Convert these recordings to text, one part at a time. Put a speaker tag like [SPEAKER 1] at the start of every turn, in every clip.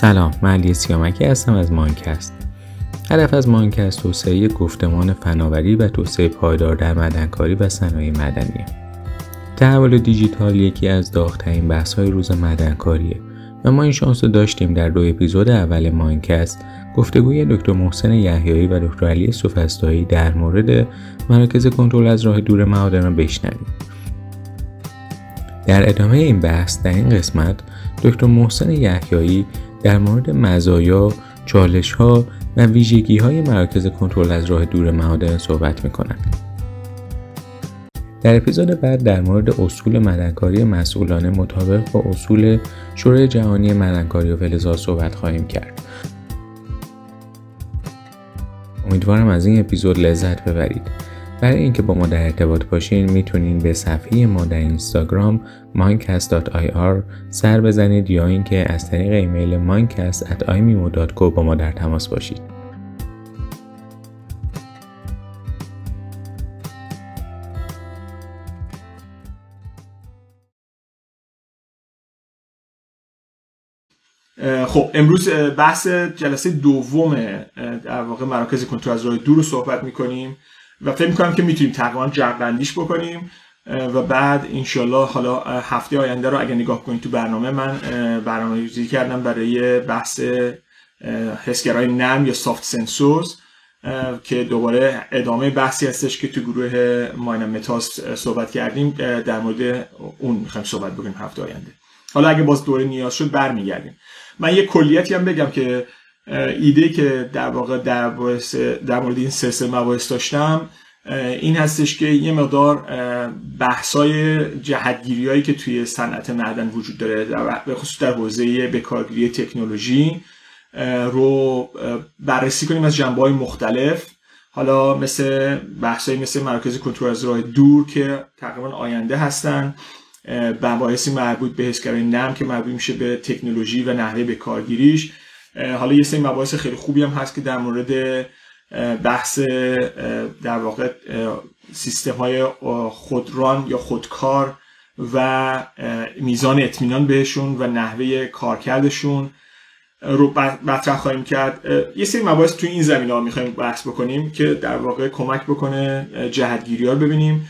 [SPEAKER 1] سلام من علی سیامکی هستم از مانکست. هدف از مانکست توسعه گفتمان فناوری و توسعه پایدار در مدنکاری و صنایع مدنیه. تحول دیجیتال یکی از داغترین بحث‌های روز مدنکاریه و ما این شانس داشتیم در دو اپیزود اول ماینکست گفتگوی دکتر محسن یحیایی و دکتر علی سوفستایی در مورد مراکز کنترل از راه دور معادن را بشنویم. در ادامه این بحث در این قسمت دکتر محسن یحیایی در مورد مزایا، چالش ها و ویژگی های مراکز کنترل از راه دور معادن صحبت می کنند. در اپیزود بعد در مورد اصول مدنکاری مسئولانه مطابق با اصول شورای جهانی مدنکاری و فلزات صحبت خواهیم کرد. امیدوارم از این اپیزود لذت ببرید. برای اینکه با ما در ارتباط باشین می‌تونین به صفحه ما در اینستاگرام mindcast.ir سر بزنید یا اینکه از طریق ایمیل mindcast@imimo.co با ما در تماس باشید.
[SPEAKER 2] خب امروز بحث جلسه دوم در واقع مراکز کنترل از راه دور رو صحبت می‌کنیم و فکر می‌کنم که می‌تونیم تقریبا جمع بکنیم و بعد انشالله حالا هفته آینده رو اگر نگاه کنید تو برنامه من برنامه ریزی کردم برای بحث حسگرهای نرم یا سافت سنسورز که دوباره ادامه بحثی هستش که تو گروه ماین متاس صحبت کردیم در مورد اون می‌خوایم صحبت بکنیم هفته آینده. حالا اگه باز دوره نیاز شد برمیگردیم. من یه کلیتی هم بگم که ایده که در واقع در, در مورد این سه مباحث داشتم این هستش که یه مقدار بحثای جهتگیری که توی صنعت معدن وجود داره به خصوص در حوزه بکارگیری تکنولوژی رو بررسی کنیم از جنبه های مختلف. حالا مثل بحثایی مثل مرکز کنترل از راه دور که تقریبا آینده هستن مباحثی مربوط به حسگرای نرم که مربوط میشه به تکنولوژی و نحوه به کارگیریش حالا یه سری مباحث خیلی خوبی هم هست که در مورد بحث در واقع سیستم های خودران یا خودکار و میزان اطمینان بهشون و نحوه کارکردشون. رو مطرح خواهیم کرد. یه سری مباحث توی این زمینه ها می‌خوایم بحث بکنیم که در واقع کمک بکنه جهتگیری ها ببینیم.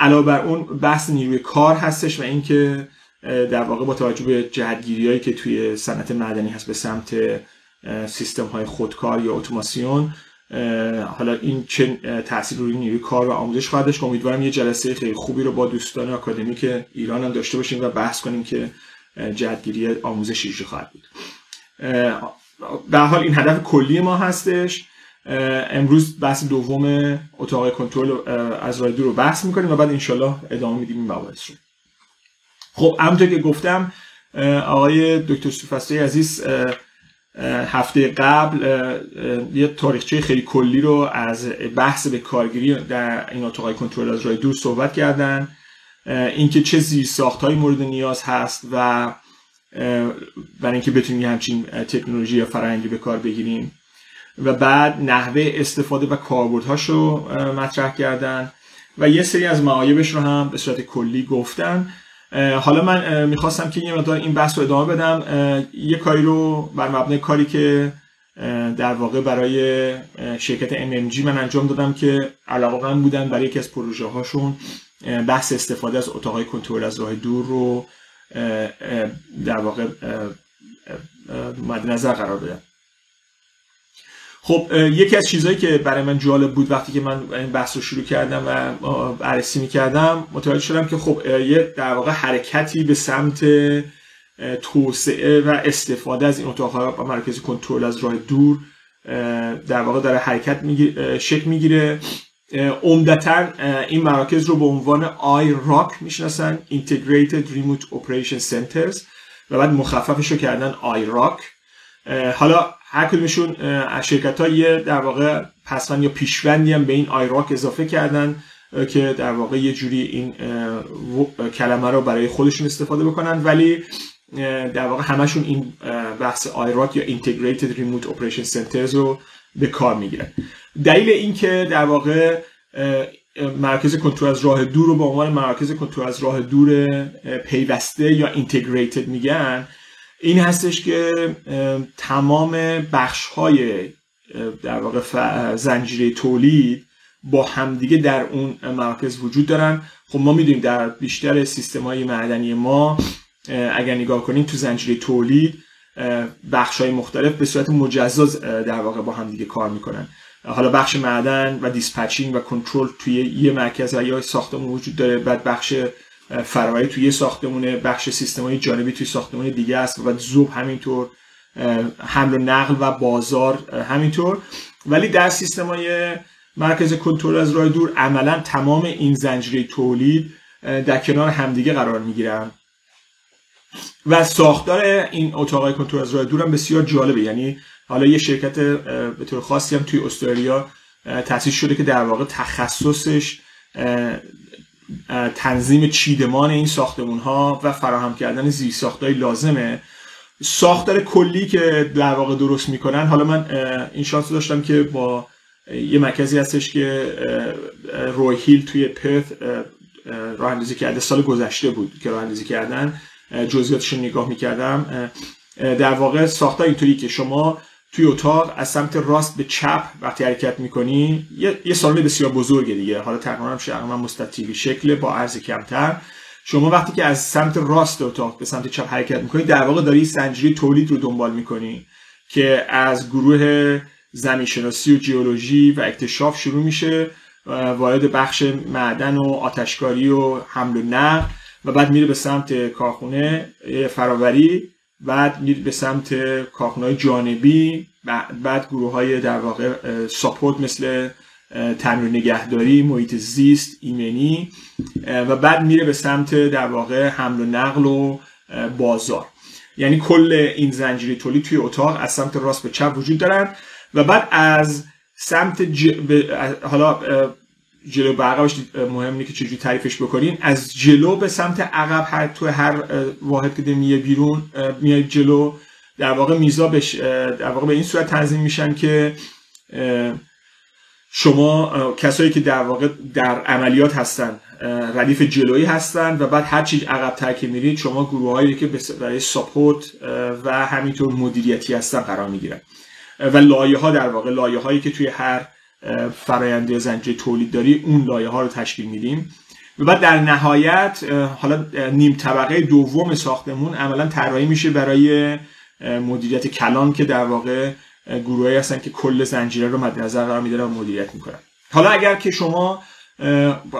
[SPEAKER 2] علاوه بر اون بحث نیروی کار هستش و اینکه در واقع با توجه به جهتگیری هایی که توی صنعت معدنی هست به سمت سیستم های خودکار یا اتوماسیون حالا این چه تاثیر روی نیروی کار و آموزش خواهد داشت امیدوارم یه جلسه خیلی خوبی رو با دوستان که ایران هم داشته باشیم و بحث کنیم که جهتگیری آموزش چجوری خواهد بود. به حال این هدف کلی ما هستش. امروز بحث دوم اتاق کنترل از راه دور رو بحث می‌کنیم و بعد انشالله ادامه میدیم این مباحث رو. خب همونطور که گفتم آقای دکتر سوفسته عزیز هفته قبل یه تاریخچه خیلی کلی رو از بحث به کارگیری در این اتاق کنترل از راه دور صحبت کردن. اینکه چه زیر های مورد نیاز هست و برای اینکه بتونیم همچین تکنولوژی یا فرآیندی به کار بگیریم. و بعد نحوه استفاده و کاربردهاش رو مطرح کردن. و یه سری از معایبش رو هم به صورت کلی گفتن. حالا من می‌خواستم که یه مقدار این بحث رو ادامه بدم. یه کاری رو بر مبنای کاری که در واقع برای شرکت MMG من انجام دادم که علاقه بودن برای یکی از پروژه هاشون بحث استفاده از اتاقای کنترل از راه دور رو در واقع مد نظر قرار بدم خب یکی از چیزهایی که برای من جالب بود وقتی که من این بحث رو شروع کردم و بررسی می‌کردم متوجه شدم که خب یه در واقع حرکتی به سمت توسعه و استفاده از این اتاقها و مرکز کنترل از راه دور در واقع داره حرکت می‌گیره شکل می‌گیره. عمدتا این مراکز رو به عنوان آی راک می‌شناسن Integrated Remote Operation Centers و بعد مخففش رو کردن آی راک. حالا هر کدومشون از شرکت ها در واقع پسوند یا پیشوندی هم به این آیراک اضافه کردن که در واقع یه جوری این کلمه رو برای خودشون استفاده بکنن. ولی در واقع همشون این بحث آیراک یا Integrated Remote Operation Centers رو به کار می‌گیرن. دلیل این که در واقع مرکز کنترل از راه دور رو به عنوان مرکز کنترل از راه دور پیوسته یا integrated میگن این هستش که تمام بخش های در واقع زنجیره تولید با همدیگه در اون مراکز وجود دارن. خب ما می‌دونیم در بیشتر سیستم های معدنی ما اگر نگاه کنیم تو زنجیره تولید بخش های مختلف به صورت مجزا در واقع با همدیگه کار می‌کنن. حالا بخش معدن و dispatching و کنترل توی یه مرکز و یا ساختمون وجود داره بعد بخش فراوری توی یه ساختمونه بخش سیستم های جانبی توی ساختمون دیگه است و زوب همینطور حمل و نقل و بازار همینطور. ولی در سیستم های مرکز کنترل از راه دور عملا تمام این زنجیره تولید در کنار همدیگه قرار می‌گیرن. و ساختار این اتاقای کنترل از راه دور هم بسیار جالبه. یعنی حالا یه شرکت به طور خاصی هم توی استرالیا تأسیس شده که در واقع تخصصش تنظیم چیدمان این ساختمون ها و فراهم کردن زیر های لازمه. ساختار کلی که در واقع درست می‌کنن حالا من این شانس داشتم که با یه مرکزی هستش که روی هیل توی پرت راه اندازی کرده سال گذشته بود که راه اندازی کردن. جزئیاتش رو نگاه می‌کردم. در واقع ساختار اینطوری که شما توی اتاق از سمت راست به چپ وقتی حرکت می‌کنی یه, یه سالن بسیار بزرگه دیگه. حالا تقریبا شقیقا مستطیلی شکل با عرض کمتر. شما وقتی که از سمت راست اتاق به سمت چپ حرکت می‌کنی در واقع داری سنجری تولید رو دنبال می‌کنی که از گروه زمینشناسی و جیولوژی و اکتشاف شروع میشه وارد بخش معدن و آتشکاری و حمل و نقل و بعد میره به سمت کارخونه فراوری. بعد میره به سمت کارخونه جانبی بعد گروه های در واقع ساپورت مثل تمرین نگهداری محیط زیست ایمنی و بعد میره به سمت در واقع حمل و نقل و بازار. یعنی کل این زنجیره تولید توی اتاق از سمت راست به چپ وجود دارن و بعد از سمت ج... حالا جلو به عقبش مهم اینه که چجوری تعریفش بکنین. از جلو به سمت عقب هر تو هر واحد که میه بیرون میاد جلو. در واقع میزا بش در واقع به این صورت تنظیم میشن که شما کسایی که در واقع در عملیات هستن ردیف جلویی هستن و بعد هر چیز عقب که میرید شما گروه هایی که برای ساپورت و همینطور مدیریتی هستن قرار می‌گیرن. و لایه ها در واقع لایه هایی که توی هر فراینده زنجیره تولید داری اون لایه ها رو تشکیل میدیم. و بعد در نهایت حالا نیم طبقه دوم ساختمون عملا طراحی میشه برای مدیریت کلان که در واقع گروهی هستن که کل زنجیره رو مد نظر قرار میدارن و مدیریت می‌کنن. حالا اگر که شما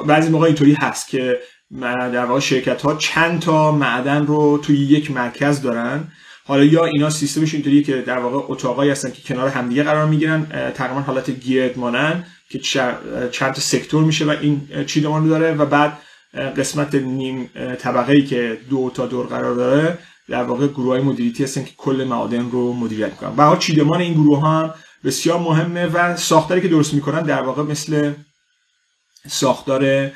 [SPEAKER 2] بعضی موقع اینطوری هست که در واقع شرکت ها چند تا معدن رو توی یک مرکز دارن حالا یا اینا سیستمش اینطوریه که در واقع اتاقایی هستن که کنار همدیگه قرار می‌گیرن تقریبا حالت گیرد مانن که چند سکتور میشه و این چیدمان رو داره و بعد قسمت نیم طبقه ای که دو تا دور قرار داره در واقع گروه های مدیریتی هستن که کل معادن رو مدیریت می‌کنن. و چیدمان این گروه ها بسیار مهمه و ساختاری که درست می‌کنن در واقع مثل ساختار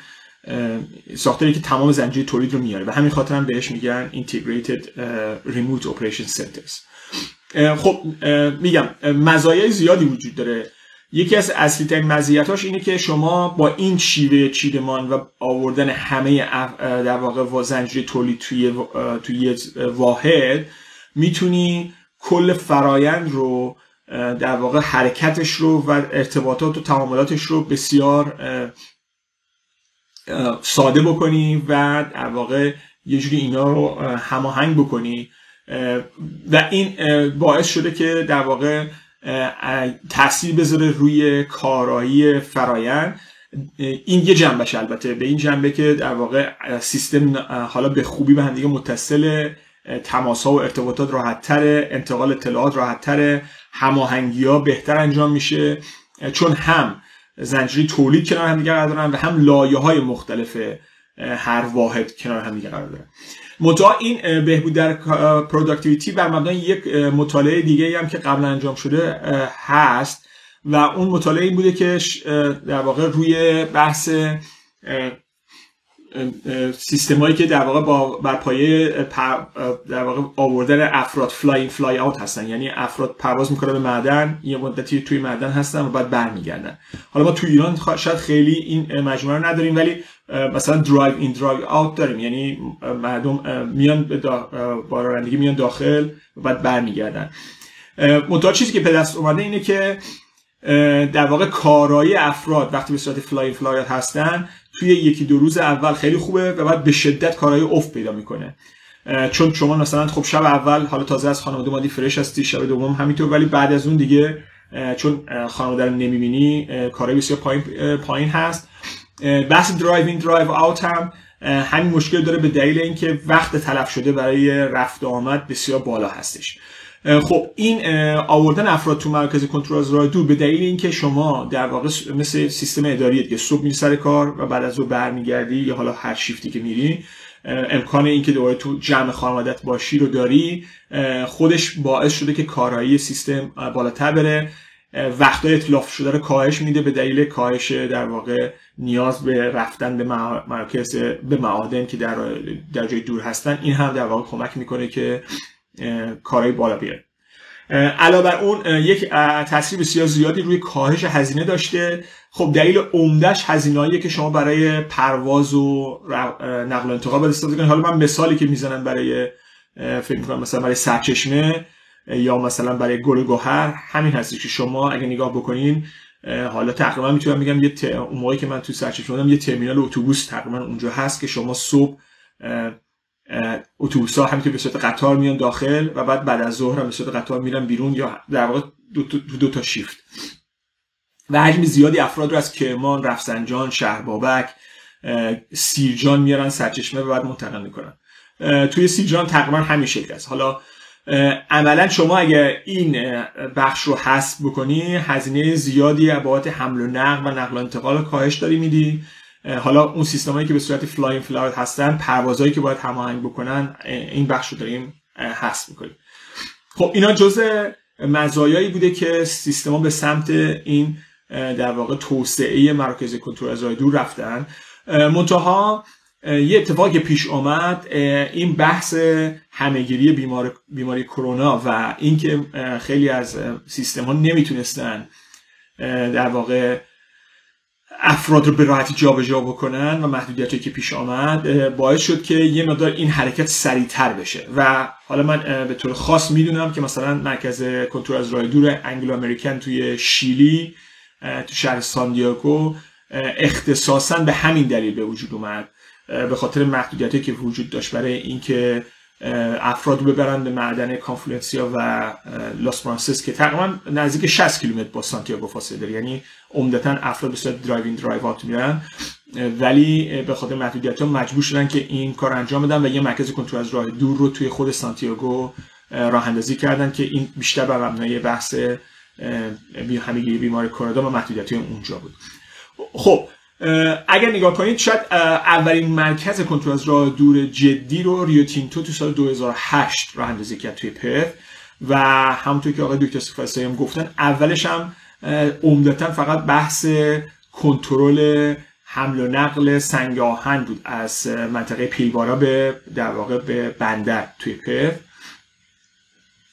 [SPEAKER 2] ساختاری که تمام زنجیره تولید رو میاره. و همین خاطر هم بهش میگن Integrated Remote Operation Centers. خب میگم مزایای زیادی وجود داره. یکی از اصلی ترین مزیتاش اینه که شما با این شیوه چیدمان و آوردن همه در واقع زنجیره تولید توی توی واحد می‌تونی کل فرایند رو در واقع حرکتش رو و ارتباطات و تعاملاتش رو بسیار ساده بکنی و در واقع یه جوری اینا رو هماهنگ بکنی. و این باعث شده که در واقع تاثیر بذاره روی کارایی فرایند. این یه جنبش البته. به این جنبه که در واقع سیستم حالا به خوبی به همدیگه متصل تماس ها و ارتباطات راحت تره انتقال اطلاعات راحت تره هماهنگی ها بهتر انجام میشه. چون هم زنجیره تولید کنار هم دیگه قرار دارن و هم لایه های مختلف هر واحد کنار هم دیگه قرار دارن منتها این بهبود در productivity بر مبنای یک مطالعه دیگه هم که قبلا انجام شده هست و اون مطالعه این بوده که در واقع روی بحث سیستمایی که در واقع با بر پایه در واقع آوردن افراد fly-in fly-out هستن. یعنی افراد پرواز می‌کنن به معدن یه مدتی توی معدن هستن و بعد برمیگردن. حالا ما تو ایران شاید خیلی این مجموعه رو نداریم ولی مثلا drive-in drive-out داریم. یعنی مردم میان با رانندگی میان داخل و بعد برمیگردن. منتها چیزی که به دست اومده اینه که در واقع کارایی افراد وقتی به صورت fly-in fly-out هستن توی یکی دو روز اول خیلی خوبه و بعد به شدت کارایی افت پیدا می‌کنه. چون شما مثلا خب شب اول حالا تازه از خانواده اومدی fresh هستی شب دوم همینطور ولی بعد از اون دیگه چون خانواده رو نمی‌بینی کارایی بسیار پایین, پایین هست. بحث drive-in drive-out هم همین مشکل داره به دلیل اینکه وقت تلف شده برای رفت آمد بسیار بالا هستش. خب این آوردن افراد تو مرکز کنترل از راه دور به دلیل اینکه شما در واقع مثل سیستم اداری که صبح میری سر کار و بعد از اون برمیگردی یا حالا هر شیفتی که میری امکان اینکه دوباره تو جمع خانوادت باشی رو داری خودش باعث شده که کارایی سیستم بالاتر بره. وقتای اطلاف شده رو کاهش میده به دلیل کاهش در واقع نیاز به رفتن به مرکز به معادن که در در جای دور هستن. این هم در واقع کمک می‌کنه که کارهای بالا بیاره. علاوه بر اون یک تاثیر بسیار زیادی روی کاهش هزینه داشته. خب دلیل عمدهش هزینه‌ایه که شما برای پرواز و نقل و انتقال باید استفاده کنید. حالا من مثالی که می‌زنم برای فکر می‌کنم مثلا برای سرچشمه یا مثلا برای گل گوهر همین هستی که شما اگه نگاه بکنین حالا تقریبا می‌تونم بگم یه ت... اون موقعی که من تو سرچشمه بودم یه ترمینال اتوبوس تقریبا اونجا هست که شما صبح اتوبوس ها همینطور به صورت قطار میان داخل و بعد بعد از ظهر هم به صورت قطار میرن بیرون یا در واقع دو, دو, تا شیفت. و حجم زیادی افراد رو از کرمان، رفسنجان، شهربابک، سیرجان میارن سرچشمه و بعد منتقل می‌کنن. توی سیرجان تقریبا همین شکل است. حالا عملا شما اگر این بخش رو حذف بکنی هزینه زیادی بابت حمل و نقل و نقل و انتقال کاهش داری میدی. حالا اون سیستمایی که به صورت fly-in fly-out هستن پروازهایی که باید هماهنگ بکنن این بخش رو داریم حذف می‌کنیم. خب اینا جزء مزایایی بوده که سیستما به سمت این در واقع توسعه مراکز کنترل از دور رفتن. منتها یه اتفاقی پیش آمد این بحث همهگیری بیمار بیماری کرونا و اینکه خیلی از سیستم ها نمی‌تونستن در واقع افراد رو به راحتی جابجا بکنن و محدودیتی که پیش آمد باعث شد که یه مقدار این حرکت سریعتر بشه. و حالا من به طور خاص می‌دونم که مثلا مرکز کنترل از راه دور انگلو امریکن توی شیلی تو شهر ساندیاگو اختصاصا به همین دلیل به وجود اومد به خاطر محدودیتی که وجود داشت برای اینکه افراد رو ببرن به معدن کانفلوئنسیا و لاس برونسس که تقریبا نزدیک 60 کیلومتر با سانتیاگو فاصله داره. یعنی عمدتا افراد به صورت drive-in drive-out میرن ولی به خاطر محدودیت ها مجبور شدن که این کار انجام بدن و یه مرکز کنترل از راه دور رو توی خود سانتیاگو راه اندازی کردن که این بیشتر بر مبنای بحث همه‌گیری بیماری کرونا و محدودیت اونجا بود. خب اگر نگاه کنید شاید اولین مرکز کنترل از راه دور جدی رو ریو تینتو تو سال 2008 راه اندازی کرد توی پرت و همونطور که آقای دکتر سفاسی هم گفتن اولش هم عمدتا فقط بحث کنترل حمل و نقل سنگ آهن بود از منطقه پیلوارا به در واقع به بندر توی پرت.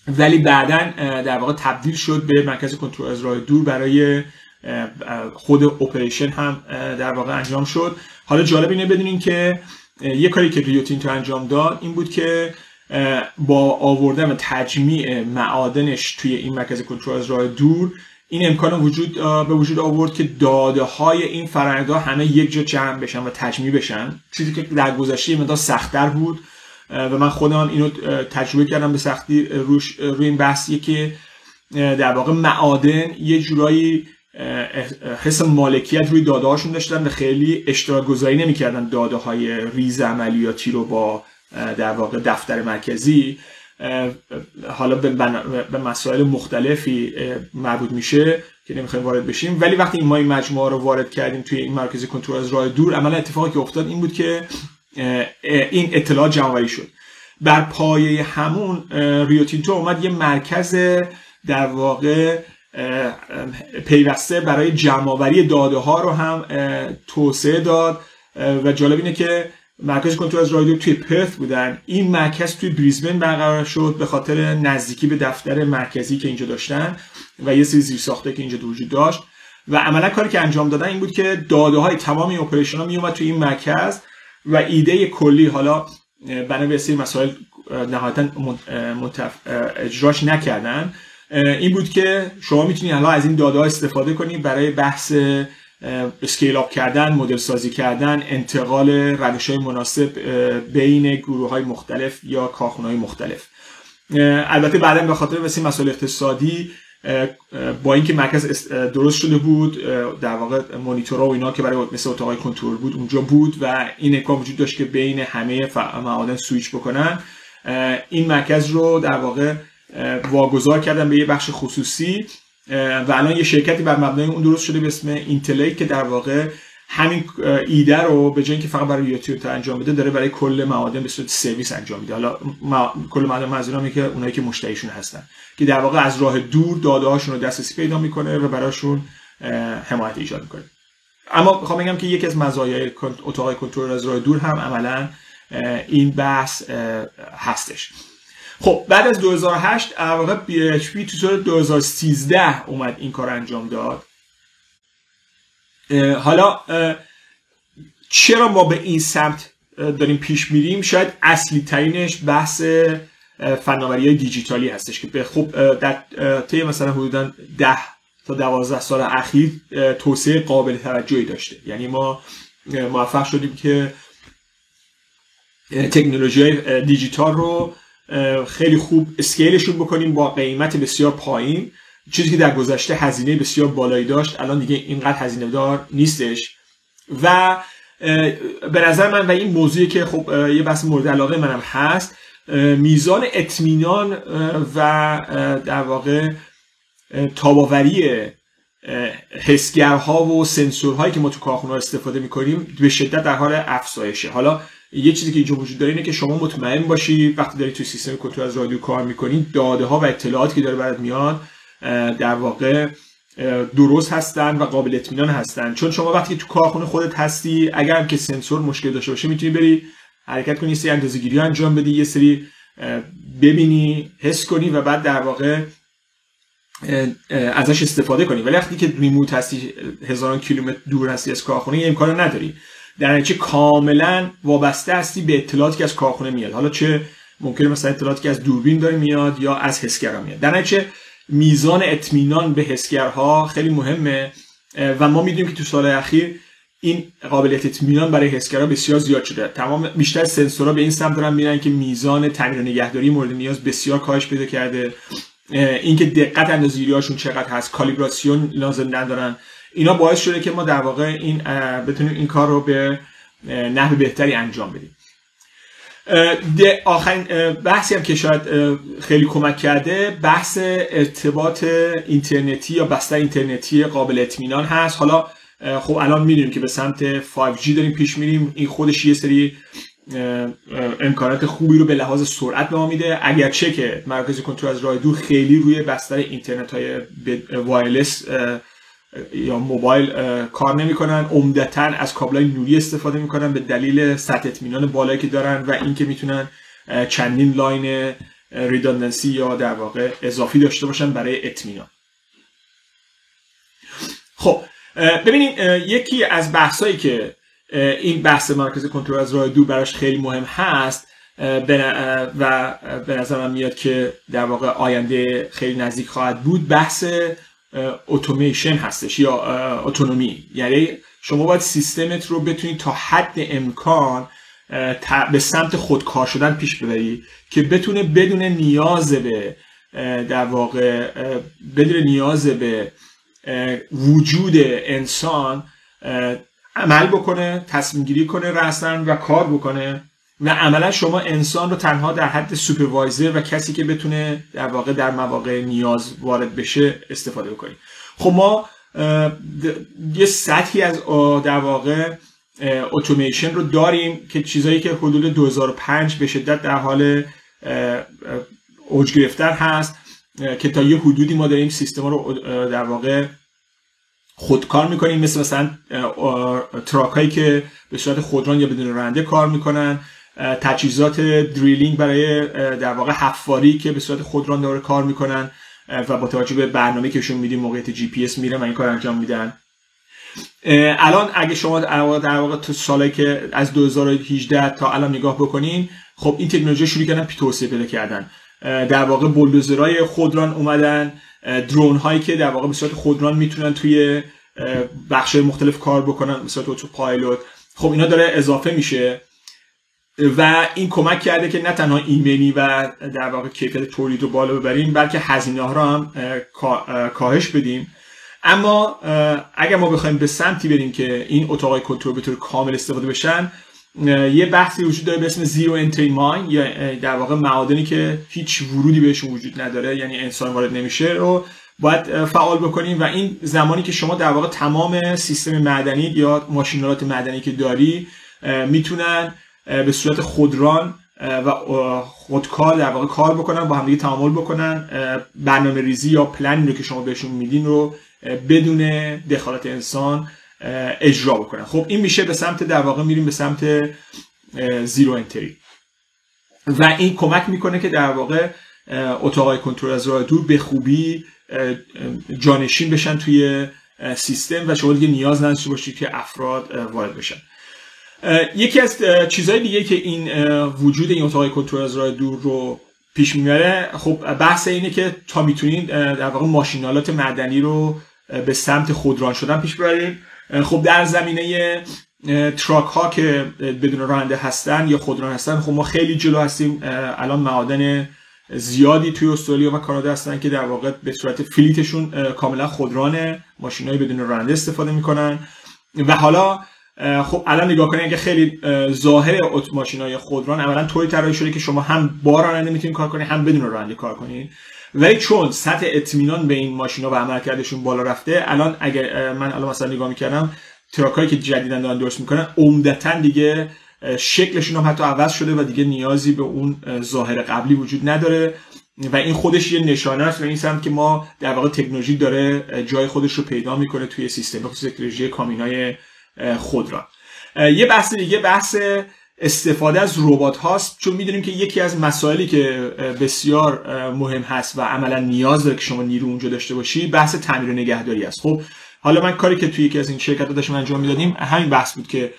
[SPEAKER 2] ولی بعدا در واقع تبدیل شد به مرکز کنترل از راه دور برای خود operation هم در واقع انجام شد. حالا جالب اینه بدونین که یه کاری که Rio Tinto انجام داد این بود که با آوردن و تجمیع معادنش توی این مرکز کنترل از راه دور این امکان وجود به وجود آورد که داده های این فرآیندها همه یک جا جمع بشن و تجمیع بشن. چیزی که در گذشته مقدار سختتر بود و من خودم اینو تجربه کردم به سختی روش روی این بحثیه که در واقع معادن یه جورایی حس مالکیت روی داده هاشون داشتن و خیلی اشتراک گذاری نمی‌کردن داده های ریز عملیاتی رو با در واقع دفتر مرکزی. حالا به مسائل مختلفی مربوط میشه که نمی‌خوایم وارد بشیم. ولی وقتی ما این مجموعه رو وارد کردیم توی این مرکز کنترل از راه دور عملا اتفاقی که افتاد این بود که این اطلاعات جمعوری شد. بر پایه همون Rio Tinto اومد یه مرکز در واقع پیوسته برای جمعآوری داده ها رو هم توسعه داد. و جالب اینه که مرکز کنترل از راه دور توی پرث بودن. این مرکز توی بریزبن برقرار شد به خاطر نزدیکی به دفتر مرکزی که اینجا داشتن و یه سری زیرساخته که اینجا وجود داشت. و عملا کاری که انجام دادن این بود که داده های تمام این operation ها می توی این مرکز و ایده کلی حالا بنا به مسائل نهایتا اجراش نکردن. این بود که شما می‌تونید حالا از این داده استفاده کنید برای بحث اسکیل اپ کردن مدل سازی کردن انتقال روش های مناسب بین گروه های مختلف یا کارخونه های مختلف البته بعدا به خاطر مثل مسائل اقتصادی با اینکه مرکز درست شده بود در واقع مونیتورها و اینا که برای مثل اتاقای کنترل بود اونجا بود و این امکان وجود داشت که بین همه معادن سویچ بکنن. این مرکز رو در واقع واگذار کردن به یه بخش خصوصی و الان یه شرکتی بر مبنای اون درست شده به اسم اینتلی که در واقع همین ایده رو به جای اینکه فقط برای یوتیوب انجام بده داره برای کل معادن به صورت سرویس انجام میده. حالا کل معادن منظورم که اونایی که مشتریشون هستن که در واقع از راه دور داده هاشون رو دسترسی پیدا می‌کنه و براشون حمایت ایجاد می‌کنه. اما می‌خوام بگم که یکی از مزایای اتاق کنترل از راه دور هم عملا این بحث هستش. خب بعد از 2008 واقع PHP تو سال 2013 اومد این کار انجام داد. حالا چرا ما به این سمت داریم پیش میریم؟ شاید اصلی ترینش بحث فناوری دیجیتالی هستش که به خوب در طی مثلا حدودا 10 تا 12 سال اخیر توسعه قابل توجهی داشته. یعنی ما موفق شدیم که تکنولوژی دیجیتال رو خیلی خوب اسکیلشون بکنیم با قیمت بسیار پایین. چیزی که در گذشته هزینه بسیار بالایی داشت الان دیگه اینقدر هزینه دار نیستش. و به نظر من و این موضوعی که خب یه بحث مورد علاقه منم هست میزان اطمینان و در واقع تاباوری حسگرها و سنسورهایی که ما تو کارخونه استفاده می‌کنیم به شدت در حال افزایشه. حالا یه چیزی که اینجا وجود داره اینه که شما مطمئن باشی وقتی داری توی سیستم کنترل از رادیو کار می‌کنید داده ها و اطلاعاتی که داره برات میاد در واقع درست هستن و قابل اطمینان هستن. چون شما وقتی تو کارخونه خودت هستی اگر هم که سنسور مشکل داشته باشه می‌تونی بری حرکت کنی سری اندازه‌گیری انجام بدی یه سری ببینی حس کنی و بعد در واقع ازش استفاده کنی. ولی وقتی که ریموت هستی هزاران کیلومتر دور هستی از کارخونه امکان نداری. در نتیجه کاملا وابسته هستی به اطلاعاتی که از کارخونه میاد. حالا چه ممکنه مثلا اطلاعاتی که از دوربین داره میاد یا از حسگرا میاد. در نتیجه میزان اطمینان به حسگرها خیلی مهمه و ما می‌دونیم که تو سال اخیر این قابلیت اطمینان برای حسگرها بسیار زیاد شده. تمام بیشتر سنسورها به این سمت دارن میرن که میزان تعمیر نگهداری مورد نیاز بسیار کاهش پیدا کرده. اینکه دقت اندازه‌گیری‌هاشون چقدر هست کالیبراسیون لازم ندارن. اینا باعث شده که ما در واقع این بتونیم این کار رو به نحو بهتری انجام بدیم. آخرین بحثی هم که شاید خیلی کمک کرده بحث ارتباط اینترنتی یا بستر اینترنتی قابل اطمینان هست. حالا خب الان می‌دونیم که به سمت 5G داریم پیش میریم. این خودش یه سری امکانات خوبی رو به لحاظ سرعت به ما میده. اگرچه که مرکز کنترل از راه دور خیلی روی بستر اینترنت های وایرلس یا موبایل کار نمی‌کنن عمدتا از کابلای نوری استفاده می‌کنن به دلیل سطح اطمینان بالایی که دارن و اینکه می‌تونن چندین line redundancy یا در واقع اضافی داشته باشن برای اطمینان. خب ببینید یکی از بحثایی که این بحث مرکز کنترل از راه دور براش خیلی مهم هست و به نظر من میاد که در واقع آینده خیلی نزدیک خواهد بود بحث اتومیشن هستش یا autonomy یعنی شما باید سیستمت رو بتونید تا حد امکان به سمت خودکار شدن پیش ببری که بتونه بدون نیاز به در واقع بدون نیاز به وجود انسان عمل بکنه تصمیم گیری کنه رسن و کار بکنه. و عملا شما انسان رو تنها در حد سوپروایزر و کسی که بتونه در واقع در مواقع نیاز وارد بشه استفاده بکنید. خب ما یه سطحی از در واقع اتومیشن رو داریم که چیزایی که حدود 2005 به شدت در حال اوج گرفتن هست که تا یه حدودی ما داریم سیستم رو در واقع خودکار می‌کنیم. مثل مثلا truck هایی که به صورت خودران یا بدون راننده کار می‌کنن. تجهیزات drilling برای در واقع حفاری که به صورت خودران داره کار می‌کنن و با توجه به برنامه که بهشون میدیم موقعیت جی پی اس میرن و این کار انجام میدن. الان اگه شما در واقع تو سالی که از 2018 تا الان نگاه بکنین خب این تکنولوژی شروع کردن توسعه پیدا کردن. در واقع بولدوزرهای خودران اومدن درون هایی که در واقع به صورت خودران می‌تونن توی بخش مختلف کار بکنن به صورت پایلوت خب اینا داره اضافه میشه. و این کمک کرده که نه تنها ایمنی و در واقع کیفیت تولید رو بالا ببریم بلکه هزینه ها رو هم کاهش بدیم. اما اگر ما بخوایم به سمتی بریم که این اتاقای کنترل به طور کامل استفاده بشن یه بحثی وجود داره به اسم زیرو انتری ماین یا در واقع معادنی که هیچ ورودی بهشون وجود نداره یعنی انسان وارد نمیشه رو باید فعال بکنیم. و این زمانی که شما در واقع تمام سیستم معدنی یا ماشینالات معدنی که داری می‌تونن به صورت خودران و خودکار در واقع کار بکنن با همدیگه تعامل بکنن. برنامه ریزی یا پلنی رو که شما بهشون میدین رو بدون دخالت انسان اجرا بکنن. خب این میشه به سمت در واقع میریم به سمت زیرو انتری. و این کمک می‌کنه که در واقع اتاقای کنترل از راه دور به خوبی جانشین بشن توی سیستم و شما دیگه نیاز نداشته باشید که افراد وارد بشن. یکی از چیزهای دیگه که این وجود این اتاقای کنترل از راه دور رو پیش می‌بره خب بحث اینه که تا می‌تونید در واقع ماشینالات معدنی رو به سمت خودران شدن پیش ببرید خب در زمینه تراک ها که بدون راننده هستن یا خودران هستن خب ما خیلی جلو هستیم. الان معادن زیادی توی استرالیا و کانادا هستن که در واقع به صورت فلیتشون کاملا خودران ماشینای بدون راننده استفاده می‌کنن. و حالا خب الان نگاه کنید که خیلی ظاهر ماشین های خودران اولا طوری طراحی شده که شما هم با راننده می‌تونید کار کنید هم بدون راننده کار کنید. ولی چون سطح اطمینان به این ماشینا و عملکردشون بالا رفته الان اگر من الان مثلا نگاه می‌کردم تراکایی که جدیدن دارن درست می‌کنن عمدتا دیگه شکلشون هم حتی عوض شده و دیگه نیازی به اون ظاهر قبلی وجود نداره. و این خودش یه نشانه است و این سمت که ما در واقع تکنولوژی داره جای خودش رو پیدا می‌کنه توی سیستم خصوص تکنولوژی کامینای خودران یه بحث دیگه بحث استفاده از ربات هاست چون می‌دونیم که یکی از مسائلی که بسیار مهم هست و عملا نیاز داره که شما نیرو اونجا داشته باشی بحث تعمیر و نگهداری است. خب حالا من کاری که توی یکی از این شرکت داشتیم انجام می‌دادیم همین بحث بود که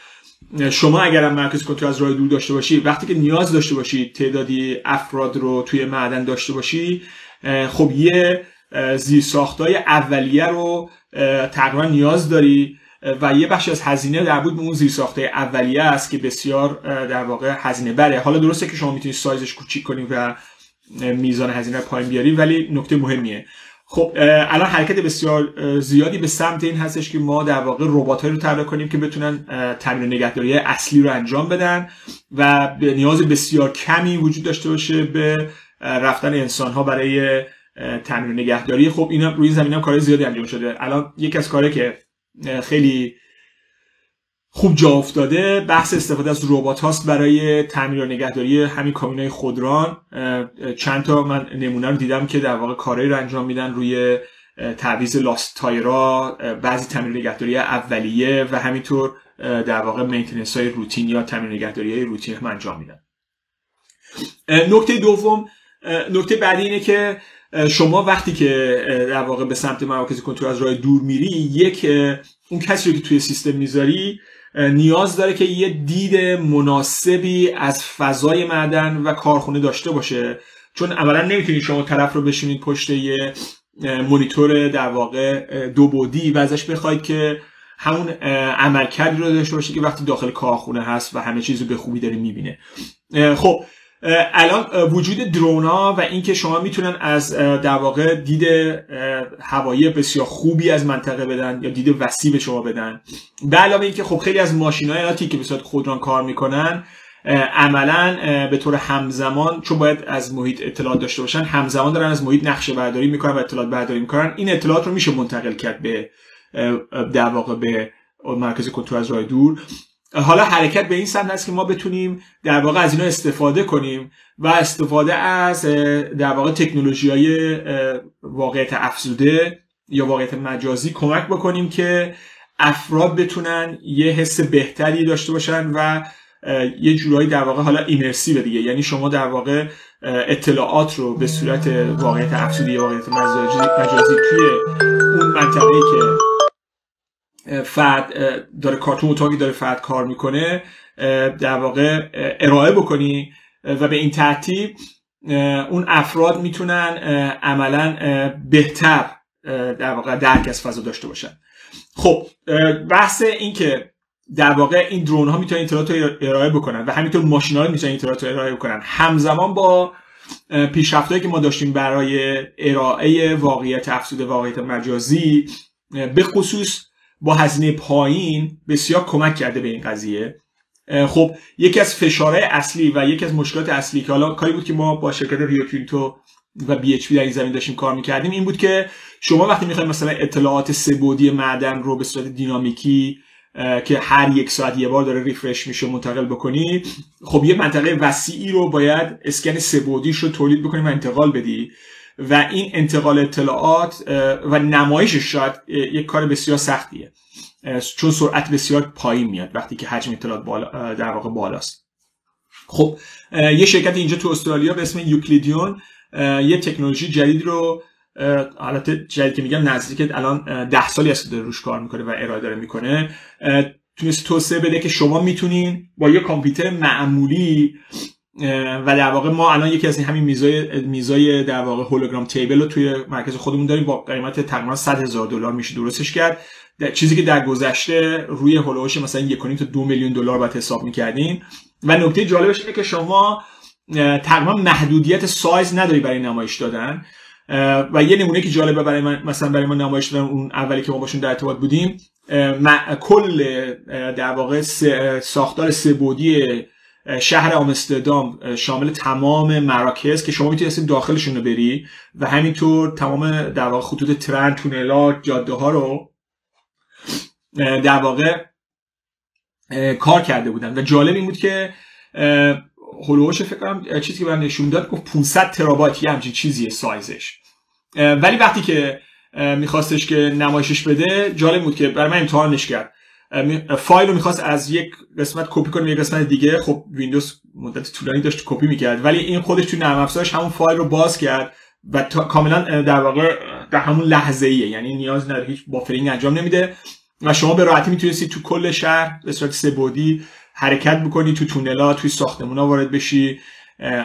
[SPEAKER 2] شما اگر هم مرکز کنترل از راه دور داشته باشی وقتی که نیاز داشته باشی تعدادی افراد رو توی معدن داشته باشی خب یه زیرساختای اولیه رو تقریبا نیاز داری و یه بخش از هزینه در بود به اون زیرساخته اولیه است که بسیار در واقع هزینه بره حالا درسته که شما می‌تونید سایزش کوچیک کنید و میزان هزینه پایین بیاری ولی نکته مهمیه. خب الان حرکت بسیار زیادی به سمت این هستش که ما در واقع ربات رو طراحی کنیم که بتونن تامین نگهداری اصلی رو انجام بدن و نیاز بسیار کمی وجود داشته باشه به رفتن انسان ها برای تامین نگهداری. خب اینا روی زمین هم کار زیادی انجام شده. الان یکی از کارهایی که خیلی خوب جا افتاده. بحث استفاده از ربات هاست برای تعمیر و نگهداری همین کامینای خودران. چند تا من نمونه رو دیدم که در واقع کارهایی رو انجام میدن روی تعویض لاست تایرا بعضی تعمیر نگهداری اولیه و همینطور در واقع مینتیننس های روتین یا تعمیر نگهداری های روتین هم انجام میدن. نکته دوم نکته بعدی اینه که شما وقتی که در واقع به سمت مراکز کنترل از راه دور میری یک اون کسی رو که توی سیستم می‌ذاری نیاز داره که یه دید مناسبی از فضای معدن و کارخونه داشته باشه. چون اولا نمی‌تونید شما طرف رو بشینید پشت یه مونیتور در واقع دو بودی و ازش بخواید که همون عملکردی رو داشته باشه که وقتی داخل کارخونه هست و همه چیز رو به خوبی داره می‌بینه خب الان وجود درونا و اینکه شما می‌تونن از در واقع دید هوایی بسیار خوبی از منطقه بدن یا دید وسیع به شما بدن. به علاوه اینکه خب خیلی از ماشین های که به صورت خودران کار می‌کنن عملا به طور همزمان چون باید از محیط اطلاعات داشته باشن همزمان دارن از محیط نقشه برداری می‌کنن و اطلاعات برداری می‌کنن. این اطلاعات رو میشه منتقل کرد به در واقع به مرکز کنترل از راه دور. حالا حرکت به این سمت است که ما بتونیم در واقع از اینا استفاده کنیم و استفاده از در واقع تکنولوژی های واقعیت افزوده یا واقعیت مجازی کمک بکنیم که افراد بتونن یه حس بهتری داشته باشن و یه جورایی در واقع حالا ایمرسیو دیگه. یعنی شما در واقع اطلاعات رو به صورت واقعیت افزوده یا واقعیت مجازی توی اون منطقه که فرد داره کارتون اتاقی داره فرد کار می‌کنه در واقع ارائه بکنی و به این ترتیب اون افراد می‌تونن عملا بهتر در واقع درک از فضا داشته باشن. خب بحث این که در واقع این درون ها می‌تونن اطلاعات ارائه بکنن و همینطور ماشین ها می‌تونن اطلاعات ارائه بکنن. همزمان با پیشرفتهایی که ما داشتیم برای ارائه واقعیت افزوده واقعیت مجازی به خصوص با هزینه پایین بسیار کمک کرده به این قضیه. خب یکی از فشارهای اصلی و یکی از مشکلات اصلی که حالا کاری بود که ما با شرکت ریو و بی اچ در این زمین داشتیم کار می‌کردیم این بود که شما وقتی می‌خواید مثلا اطلاعات سبودی معدن رو به صورت دینامیکی که هر یک ساعت یه بار داره ریفرش میشه منتقل بکنی خب یه منطقه وسیعی رو باید اسکن سبودیش رو تولید بکنی و انتقال بدی. و این انتقال اطلاعات و نمایشش شاید یک کار بسیار سختیه. چون سرعت بسیار پایین میاد وقتی که حجم اطلاعات بالا در واقع بالاست. خب یه شرکت اینجا تو استرالیا به اسم یوکلیدیون یه تکنولوژی جدید رو حالت جدید که میگم نزدیک الان ده سالی که داره روش کار می‌کنه و ارائه داره می‌کنه. تونست توسعه بده که شما می‌تونین با یه کامپیوتر معمولی و در واقع ما الان یکی از این همین میزای میزای در واقع هولوگرام تیبل رو توی مرکز خودمون داریم با قیمت تقریبا 100 هزار دلار میشه درستش کرد. چیزی که در گذشته روی هولوش مثلا 1 تا 2 میلیون دلار باید حساب می‌کردین و نکته جالبش اینه که شما تقریبا محدودیت سایز نداری برای نمایش دادن. و یه نمونه که جالبه برای من مثلا برای ما نمایش دادن اون اولی که ما باشون در ارتباط بودیم کل در واقع ساختار سبودی شهر آمستردام شامل تمام مراکز که شما می‌تونید داخلشون رو بری و همینطور تمام در واقع خطوط ترن تونلا جاده ها رو در واقع کار کرده بودن. و جالب این بود که هلوش فکر کنم چیزی که من نشون داد گفت 500 ترابایت یه همچین چیزیه سایزش. ولی وقتی که میخواستش که نمایشش بده جالب بود که برای من امتحانش کرد. فایل رو می‌خواست از یک قسمت کپی کنه یک قسمت دیگه. خب ویندوز مدت طولانی داشت کپی می‌کرد. ولی این خودش تو نرم افزارش همون فایل رو باز کرد و کاملا در واقع در همون لحظه ایه یعنی نیاز نداره هیچ buffering انجام نمیده و شما به راحتی می‌تونید تو کل شهر به صورت سه حرکت بکنی تو تونلا توی ساختمونا وارد بشی.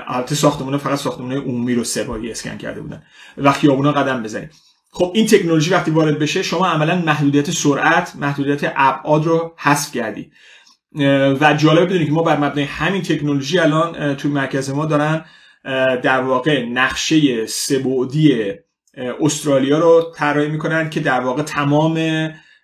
[SPEAKER 2] البته ساختمونا فقط ساختمون عمومی رو سه اسکن کرده بودن. و خیابونا قدم بزنید خب این تکنولوژی وقتی وارد بشه شما عملا محدودیت سرعت محدودیت ابعاد رو حذف کردی. و جالب بدونید که ما بر مبنای همین تکنولوژی الان توی مرکز ما دارن در واقع نقشه سبودی استرالیا رو طراحی می‌کنن که در واقع تمام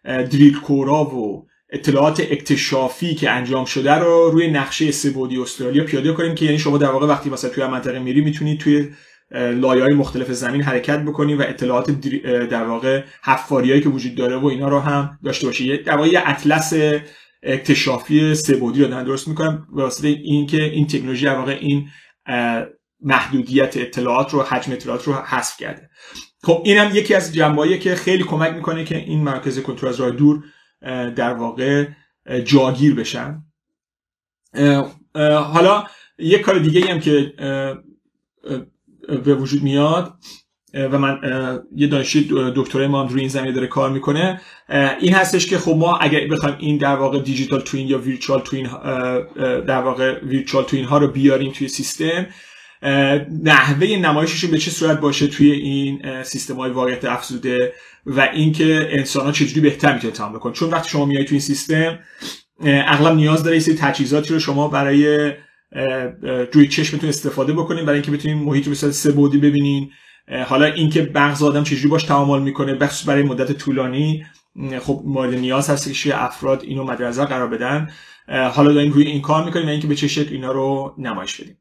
[SPEAKER 2] دریل کورا و اطلاعات اکتشافی که انجام شده رو روی نقشه سبودی استرالیا پیاده کنیم که یعنی شما در واقع وقتی مثلا توی منطقه میری می‌تونید توی لایه های مختلف زمین حرکت بکنی و اطلاعات در واقع حفاریایی که وجود داره و اینا رو هم داشته باشی در واقع یه اطلس اکتشافی سبودی رو درست می‌کنم به واسطه اینکه این تکنولوژی در واقع این محدودیت اطلاعات رو حجم اطلاعات رو حذف کرده. خب اینم یکی از جنبه‌ایه که خیلی کمک می‌کنه که این مرکز کنترل از راه دور در واقع جاگیر بشن. حالا یک کار دیگه هم که به وجود میاد و من یه دانشجوی دکترای ما هم روی این زمینه داره کار می‌کنه. این هستش که خب ما اگر بخوایم این در واقع دیجیتال توین یا ویرچوال توین در واقع ویرچوال توین ها رو بیاریم توی سیستم نحوه نمایشش به چه صورت باشه توی این سیستم های واقعیت افزوده و اینکه انسان ها چجوری بهتر می‌تونه تعامل کنن چون وقتی شما میای توی این سیستم اغلب نیاز داره یه تجهیزاتی رو شما برای روی چشمتون استفاده بکنین برای اینکه بتونین محیط رو به سه بعدی ببینین. حالا اینکه مغز آدم چجوری باش تعامل می‌کنه بخش برای مدت طولانی. خب مورد نیاز هست که افراد اینو مد نظر قرار بدن. حالا داریم روی این کار می‌کنیم اینکه به چه شکل اینا رو نمایش بدیم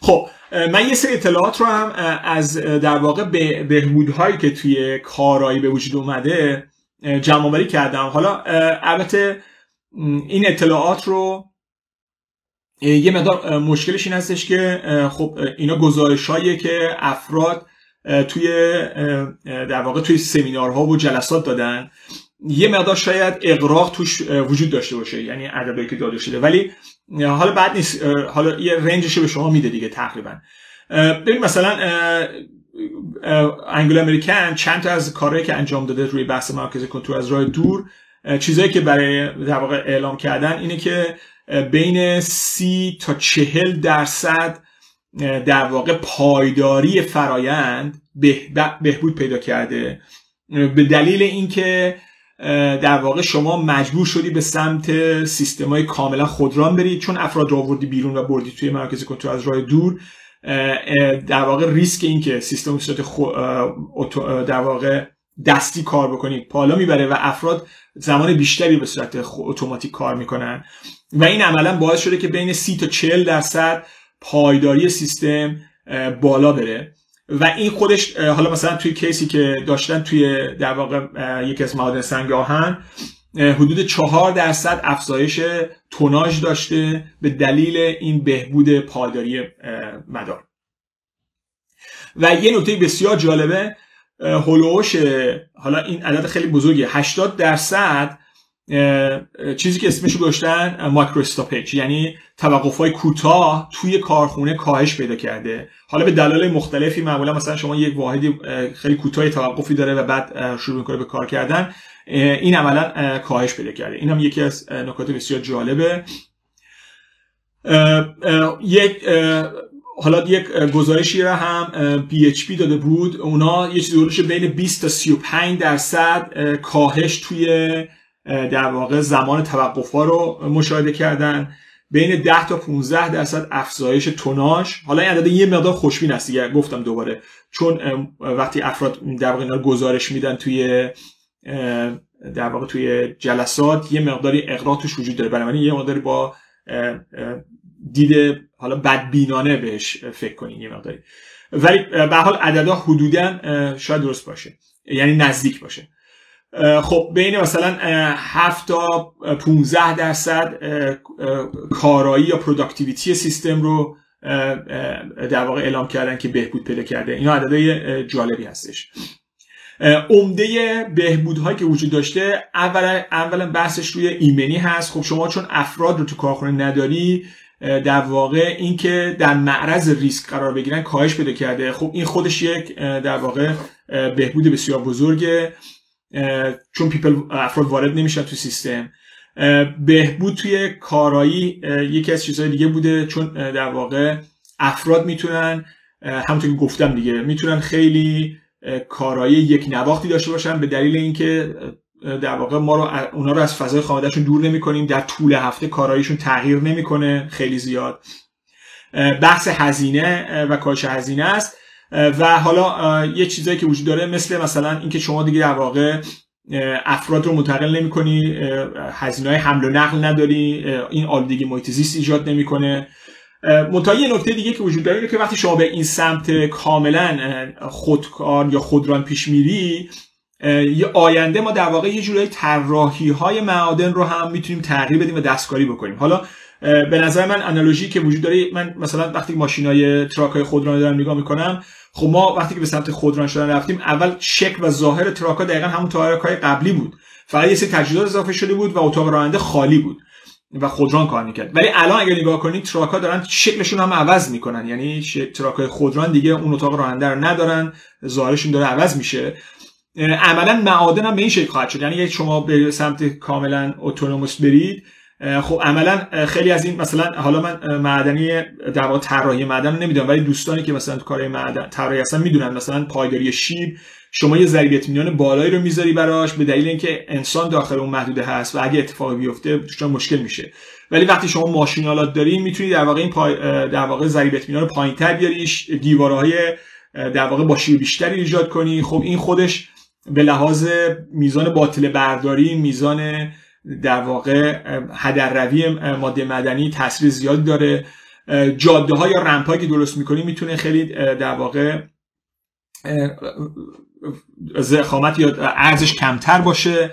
[SPEAKER 2] خب من یه سری اطلاعات رو هم از در واقع به بهبودهایی که توی کارایی به وجود اومده جمع کردم. حالا البته این اطلاعات رو یه مقدار مشکلش این هستش که خب اینا گزارش که افراد توی در واقع توی سمینارها و جلسات دادن. یه مقدار شاید اقراق توش وجود داشته باشه یعنی ادبی که داده شده. ولی حالا بعد نیست حالا یه رنجش به شما میده دیگه تقریبا. ببین مثلا انگل امریکن چند تا از کارهایی که انجام داده روی بحث مرکز کنترل از راه دور چیزایی که برای در واقع اعلام کردن اینه که بین سی تا چهل درصد در واقع پایداری فرایند بهبود پیدا کرده. به دلیل اینکه در واقع شما مجبور شدی به سمت سیستم های کاملا خودران برید چون افراد را آوردی بیرون و بردی توی مرکز کنترل از راه دور در واقع ریسک این که سیستم در واقع دستی کار بکنید پالا می‌بره و افراد زمان بیشتری به صورت اتوماتیک کار می‌کنن. و این عملا باعث شده که بین 30 تا 40 درصد پایداری سیستم بالا بره. و این خودش حالا مثلا توی کیسی که داشتن توی در واقع یکی از معادن سنگ آهن حدود چهار درصد افزایش توناژ داشته به دلیل این بهبود پایداری مدار. و یه نکته بسیار جالبه هلوش حالا این عدد خیلی بزرگه. 80 درصد چیزی که اسمش گذاشتن مایکرو استاپیج یعنی توقف های کوتاه توی کارخونه کاهش پیدا کرده. حالا به دلایل مختلفی معمولا مثلا شما یک واحدی خیلی کوتاه توقفی داره و بعد شروع می‌کنه به کار کردن. این عملا کاهش پیدا کرده. این هم یکی از نکات بسیار جالبه. یک حالا یک گزارشی را هم PHP داده بود. اونا یه چیزی بین 20 تا 35 درصد کاهش توی در واقع زمان توقف ها رو مشاهده کردن. بین 10 تا 15 درصد افزایش توناژ حالا این عدد یه مقدار خوشبین است دیگه گفتم دوباره. چون وقتی افراد در واقع گزارش میدن توی در واقع توی جلسات یه مقداری اقراق وجود داره. بنابراین یه مقداری با دید حالا بدبینانه بهش فکر کنین یه مقداری. ولی به حال عددها حدودا شاید درست باشه. یعنی نزدیک باشه. خب بین مثلا 7 تا 15 درصد کارایی یا productivity سیستم رو در واقع اعلام کردن که بهبود پیدا کرده. اینا عددهای جالبی هستش. عمده بهبودهایی که وجود داشته اولا اولا بحثش روی ایمنی هست. خب شما چون افراد رو تو کارخونه نداری در واقع اینکه در معرض ریسک قرار بگیرن کاهش پیدا کرده. خب این خودش یک در واقع بهبود بسیار بزرگه چون people افراد وارد نمیشن تو سیستم. بهبود توی کارایی یکی از چیزهای دیگه بوده چون در واقع افراد می‌تونن همونطور که گفتم دیگه می‌تونن خیلی کارایی یک نواختی داشته باشن به دلیل اینکه در واقع ما رو اونا رو از فضای خانوادهشون دور نمی‌کنیم در طول هفته کاراییشون تغییر نمی‌کنه خیلی زیاد. بحث هزینه و کاهش هزینه است. و حالا یه چیزایی که وجود داره مثل مثلا اینکه شما دیگه در واقع افراد رو منتقل نمی کنی هزینه های حمل و نقل نداری این آلودگی محیط زیست ایجاد نمی‌کنه. منتها یه نکته دیگه که وجود داره که وقتی شما به این سمت کاملا خودکار یا خودران پیش میری یه آینده ما در واقع یه جورایی طراحی های معادن رو هم می‌تونیم تغییر بدیم و دستکاری بکنیم. حالا به نظر من analogy که وجود داره من مثلا وقتی ماشینای تراک های خودران دارم نگاه می‌کنم خب ما وقتی که به سمت خودران شدن رفتیم اول شکل و ظاهر تراک ها دقیقا همون تراک های قبلی بود. فقط یه سری تجهیزات اضافه شده بود و اتاق راننده خالی بود و خودران کار می‌کرد. ولی الان اگر نگاه کنید تراک ها دارن شکلشون هم عوض می‌کنن. یعنی تراک های خودران دیگه اون اتاق راننده رو ندارن ظاهرشون داره عوض میشه. عملا معادن هم به این شکل خواهد شد. یعنی شما به سمت کاملا autonomous برید خب عملا خیلی از این مثلا حالا من معدنی در واقع طراحی معدن نمی‌دونم ولی دوستانی که مثلا تو کار معدن طراحی هستن می‌دونن. مثلا پایداری شیب شما یه ضریب اطمینان بالایی رو می‌ذاری براش به دلیل اینکه انسان داخل اون محدوده هست و اگه اتفاقی بیفته توش مشکل میشه. ولی وقتی شما ماشینالات داری می‌تونی در واقع این پای در واقع ضریب اطمینان رو پایینتر بیاری دیوارهای در واقع با شیب بیشتری ایجاد کنی. خب این خودش به لحاظ میزان باطل برداری میزان در واقع هدر روی ماده مدنی تاثیر زیادی داره. جاده ها یا رمپ که درست می‌کنی می‌تونه خیلی در واقع زخامت یا ارزش کمتر باشه.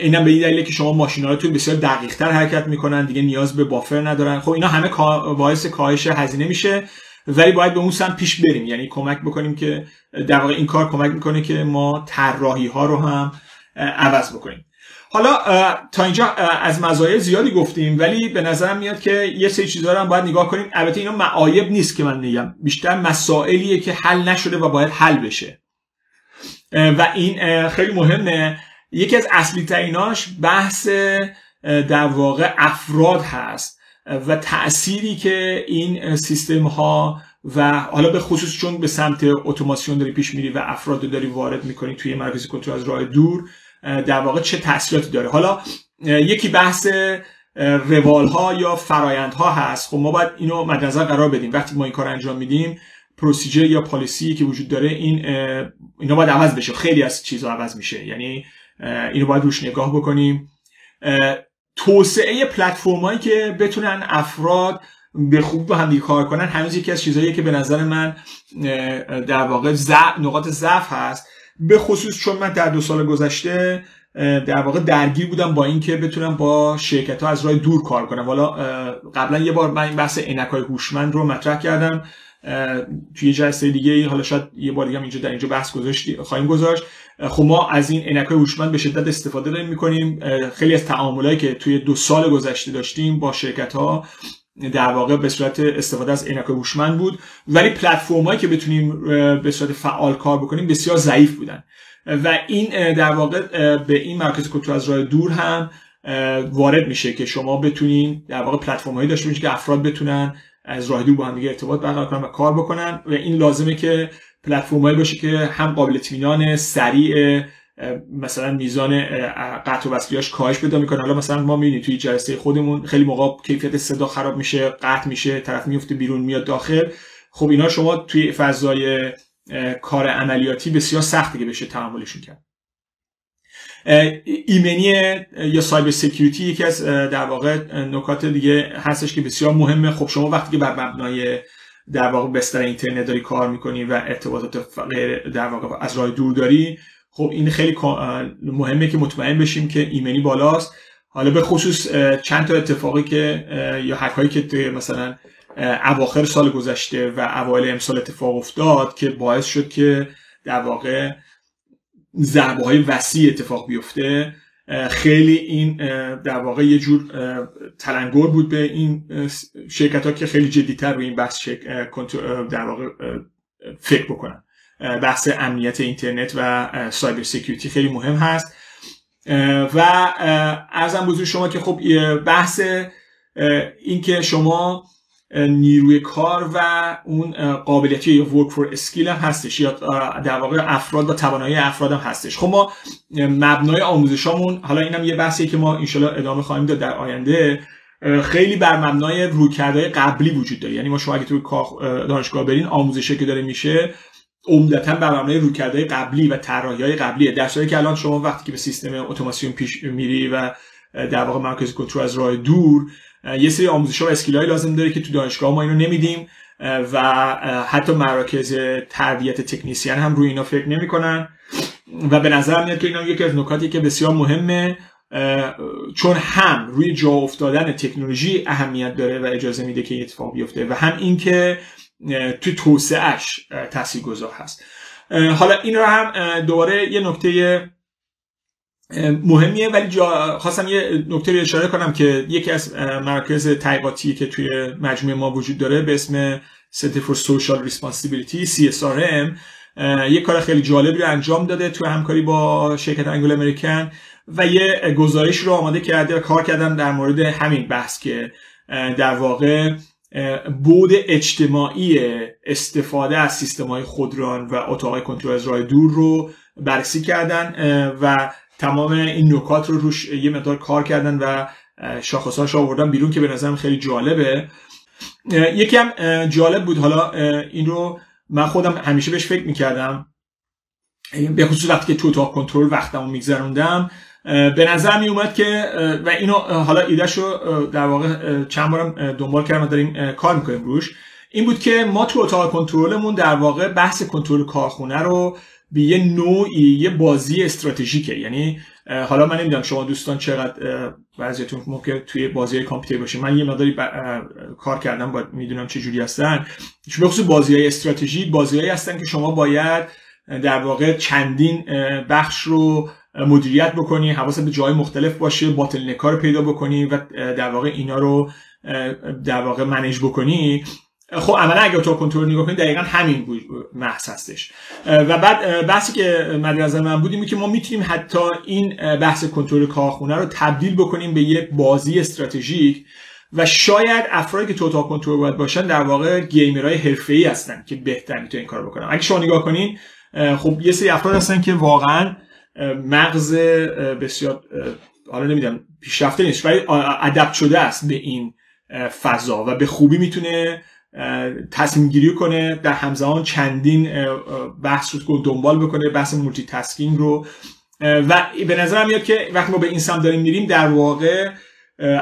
[SPEAKER 2] اینم به این دلیله که شما ماشیناتون بسیار دقیق تر حرکت می‌کنن دیگه نیاز به بافر ندارن. خب اینا همه باعث کاهش هزینه میشه. ولی باید به اون سمت پیش بریم. یعنی کمک بکنیم که در واقع این کار کمک می‌کنه که ما طراحی ها رو هم عوض بکنیم. حالا تا اینجا از مزایای زیادی گفتیم ولی به نظرم میاد که یه سری چیزها رو هم باید نگاه کنیم. البته اینا معایب نیست که من میگم بیشتر مسائلیه که حل نشده و باید حل بشه. و این خیلی مهمه. یکی از اصلی تریناش بحث در واقع افراد هست. و تأثیری که این سیستم ها و حالا به خصوص چون به سمت اتوماسیون داری پیش میری و افراد داری وارد می‌کنی توی مرکز کنترل از راه دور در واقع چه تاثیراتی داره؟ حالا یکی بحث روال ها یا فرایند ها هست. خب ما باید اینو مد نظر قرار بدیم. وقتی ما این کار انجام میدیم پروسیجر یا پالیسی که وجود داره این اینا باید عوض بشه. خیلی از چیزها عوض میشه. یعنی اینو باید روش نگاه بکنیم. توسعه پلتفرمایی که بتونن افراد به خوب با هم کار کنن هنوز یکی از چیزهایی که به نظر من در واقع نقاط ضعف هست. به خصوص چون من در دو سال گذشته در واقع درگیر بودم با اینکه بتونم با شرکت ها از راه دور کار کنم. حالا قبلا یه بار من این بحث عینک های هوشمند رو مطرح کردم. توی جلسه دیگه حالا شاید یه بار دیگه اینجا در اینجا بحث گذاشتی خواهیم گذاشت. خب ما از این عینک های هوشمند به شدت استفاده داریم می‌کنیم. خیلی از تعاملایی که توی دو سال گذشته داشتیم با شرکت ها در واقع به صورت استفاده از عینک هوشمند بود. ولی پلتفرمایی که بتونیم به صورت فعال کار بکنیم بسیار ضعیف بودن. و این در واقع به این مرکز کنترل از راه دور هم وارد میشه که شما بتونین در واقع پلتفرم هایی داشته باشید که افراد بتونن از راه دور با هم دیگه ارتباط برقرار کنن و کار بکنن. و این لازمه که پلتفرمایی باشه که هم قابل اطمینان سریع مثلا میزان قطع و وصلیاش کاهش پیدا می‌کنه. حالا مثلا ما می‌بینیم توی جلسه خودمون خیلی موقع کیفیت صدا خراب میشه قطع میشه طرف میفته بیرون میاد داخل. خب اینا شما توی فضای کار عملیاتی بسیار سخته که بشه تحملشون کرد. ایمنی یا سایبر سکیوریتی یکی از در واقع نکات دیگه هستش که بسیار مهمه. خب شما وقتی که بر مبنای در واقع بستر اینترنت داری کار می‌کنی و ارتباطات در واقع از راه دور داری خب این خیلی مهمه که مطمئن بشیم که ایمنی بالاست. حالا به خصوص چند تا اتفاقی که یا حک هایی که مثلا اواخر سال گذشته و اوایل امسال اتفاق افتاد که باعث شد که در واقع ضربه های وسیع اتفاق بیفته. خیلی این در واقع یه جور تلنگور بود به این شرکت ها که خیلی جدیتر به این بحث در واقع فکر بکنن. بحث امنیت اینترنت و cyber security خیلی مهم هست. و عرضم به حضور شما که خب بحث اینکه شما نیروی کار و اون قابلیتی یا workforce skill هم هستش یا در واقع افراد و توانایی افراد هم هستش. خب ما مبنای آموزشامون حالا اینم یه بحثی که ما انشالله ادامه خواهیم داد در آینده خیلی بر مبنای رویکردهای قبلی وجود داره. یعنی ما شما اگه توی دانشگاه برین آموزشی که داره میشه عمدتا بر مبنای رویکردهای قبلی و طراحی‌های قبلیه. در صورتی که الان شما وقتی که به سیستم اتوماسیون پیش میری و در واقع مرکز کنترل از راه دور یه سری آموزش و اسکیل لازم داره که تو دانشگاه ما اینو نمیدیم و حتی مراکز تربیت تکنیسیان هم روی اینا فکر نمی‌کنن. و به نظر میاد که اینا یکی از نکاتی که بسیار مهمه چون هم روی جا افتادن تکنولوژی اهمیت داره و اجازه میده که اتفاق بیفته و هم اینکه توی توسعهش تاثیرگذار هست. حالا این رو هم دوباره یه نکته مهمیه ولی جا خواستم یه نکته رو اشاره کنم که یکی از مرکز تحقیقاتی که توی مجموعه ما وجود داره به اسم Center for Social Responsibility CSRM یه کار خیلی جالبی رو انجام داده توی همکاری با شرکت انگل امریکن و یه گزارش رو آماده کرده و کار کردن در مورد همین بحث که در واقع بود اجتماعی استفاده از سیستم های خودران و اتاق کنترل از راه دور رو بررسی کردن و تمام این نکات رو روش یه مقدار کار کردن و شاخصاش آوردن بیرون که به نظرم خیلی جالبه. یکی هم جالب بود. حالا این رو من خودم همیشه بهش فکر می‌کردم. به خصوص وقتی که تو کنترل وقتمو میگذروندم به نظر می اومد که و اینو حالا ایدهش رو در واقع چند بارم دنبال کردم داریم کار می‌کنیم روش. این بود که ما تو اتاق کنترلمون در واقع بحث کنترل کارخونه رو به یه نوعی یه بازی استراتژیکه. یعنی حالا من نمی‌دونم شما دوستان چقدر بعضیتون ممکن توی بازی کامپیوتر باشین. من یه مقداری کار کردم با می‌دونم چه جوری هستن. به خصوص بازی های استراتژی بازی هستن که شما باید در واقع چندین بخش رو مدیریت بکنی حواست به جای مختلف باشه باتل نکار پیدا بکنی و در واقع اینا رو در واقع منیج بکنی. خب عملا اگر تو کنترل نگاه کنید دقیقا همین محض هستش. و بعد بحثی که مد نظر من بودیم که ما می‌تونیم حتی این بحث کنترل کارخونه رو تبدیل بکنیم به یک بازی استراتژیک و شاید افرادی که توتا کنترل باید باشن در واقع گیمرهای حرفه‌ای هستن که بهتر می‌تونن این کارو بکنن. اگه شما نگاه کنین خب یه سری افراد هستن که واقعا مغز بسیار حالا نمی‌دونم پیشرفته نیست ولی ادپت شده است به این فضا و به خوبی می‌تونه تصمیم گیری کنه در همزمان چندین بحث رو دنبال بکنه بحث مولتی تاسکینگ رو و به نظرم میاد که وقتی ما به این سمت داریم میریم در واقع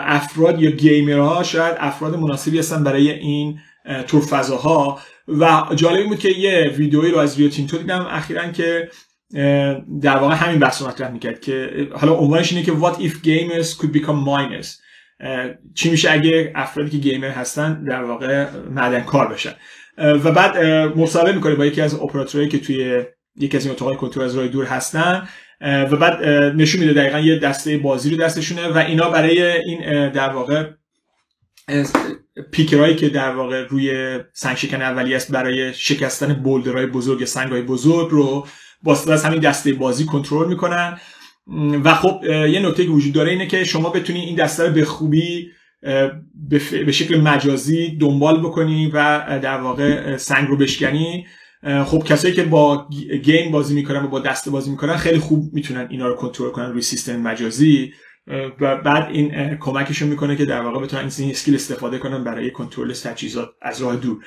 [SPEAKER 2] افراد یا گیمرها شاید افراد مناسبی هستن برای این تور فضاها و جالب بود که یه ویدئویی رو از ریو تینتو دیدم اخیرا که در واقع همین بحث رو مطرح می‌کرد که حالا عنوانش اینه که what if gamers could become miners چی میشه اگه افرادی که گیمر هستن در واقع معدن کار بشن. و بعد مصاحبه می‌کنه با یکی از اپراتورهایی که توی یکی از این اتاقای کنترل از راه دور هستن. و بعد نشون میده دقیقا یه دسته بازی رو دستشونه و اینا برای این در واقع پیکرهایی که در واقع روی سنگ شکن اولی است برای شکستن بولدرهای بزرگ سنگهای بزرگ رو با از همین دسته بازی کنترل می‌کنن. و خب یه نکته که وجود داره اینه که شما بتونی این دسته رو به خوبی به شکل مجازی دنبال بکنی و در واقع سنگ رو بشکنی. خب کسایی که با گیم بازی می‌کنن و با دسته بازی می‌کنن خیلی خوب می‌تونن اینا رو کنترل کنن روی سیستم مجازی. و بعد این کمکشون می‌کنه که در واقع بتونن این اسکیل استفاده کنن برای کنترل تجهیزات از راه دور.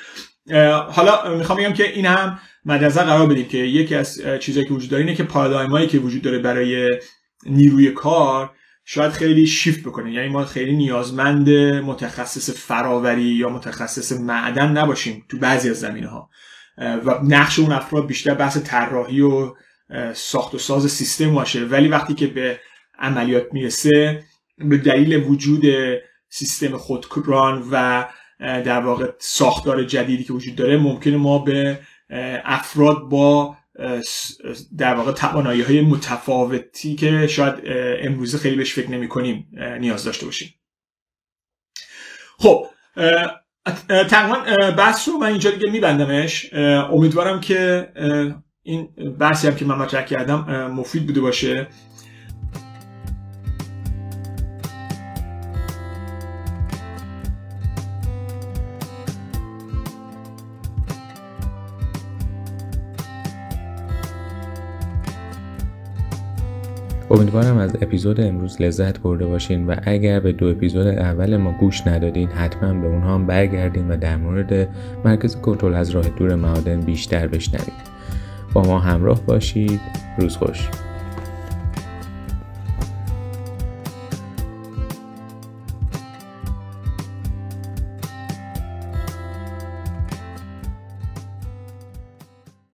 [SPEAKER 2] حالا می‌خوام بگم که این هم مد قرار بدیم که یکی از چیزایی که وجود داره اینه که پارادایمایی که وجود داره برای نیروی کار شاید خیلی شیفت بکنه. یعنی ما خیلی نیازمند متخصص فراوری یا متخصص معدن نباشیم تو بعضی از زمینه ها و نقش اون افراد بیشتر بحث طراحی و ساخت و ساز سیستم باشه. ولی وقتی که به عملیات می‌رسه به دلیل وجود سیستم خودران و در واقع ساختار جدیدی که وجود داره ممکنه ما به افراد با در واقع توانایی های متفاوتی که شاید امروزه خیلی بهش فکر نمی کنیم نیاز داشته باشیم. خب تقریبا بحث رو من اینجا دیگه میبندمش. امیدوارم که این بحثی هم که من مطرح کردم مفید بوده باشه.
[SPEAKER 1] امیدوارم از اپیزود امروز لذت برده باشین و اگر به دو اپیزود اول ما گوش ندادین حتما به اونها هم برگردین و در مورد مرکز کنترل از راه دور معادن بیشتر بشنوید. با ما همراه باشید. روز خوش.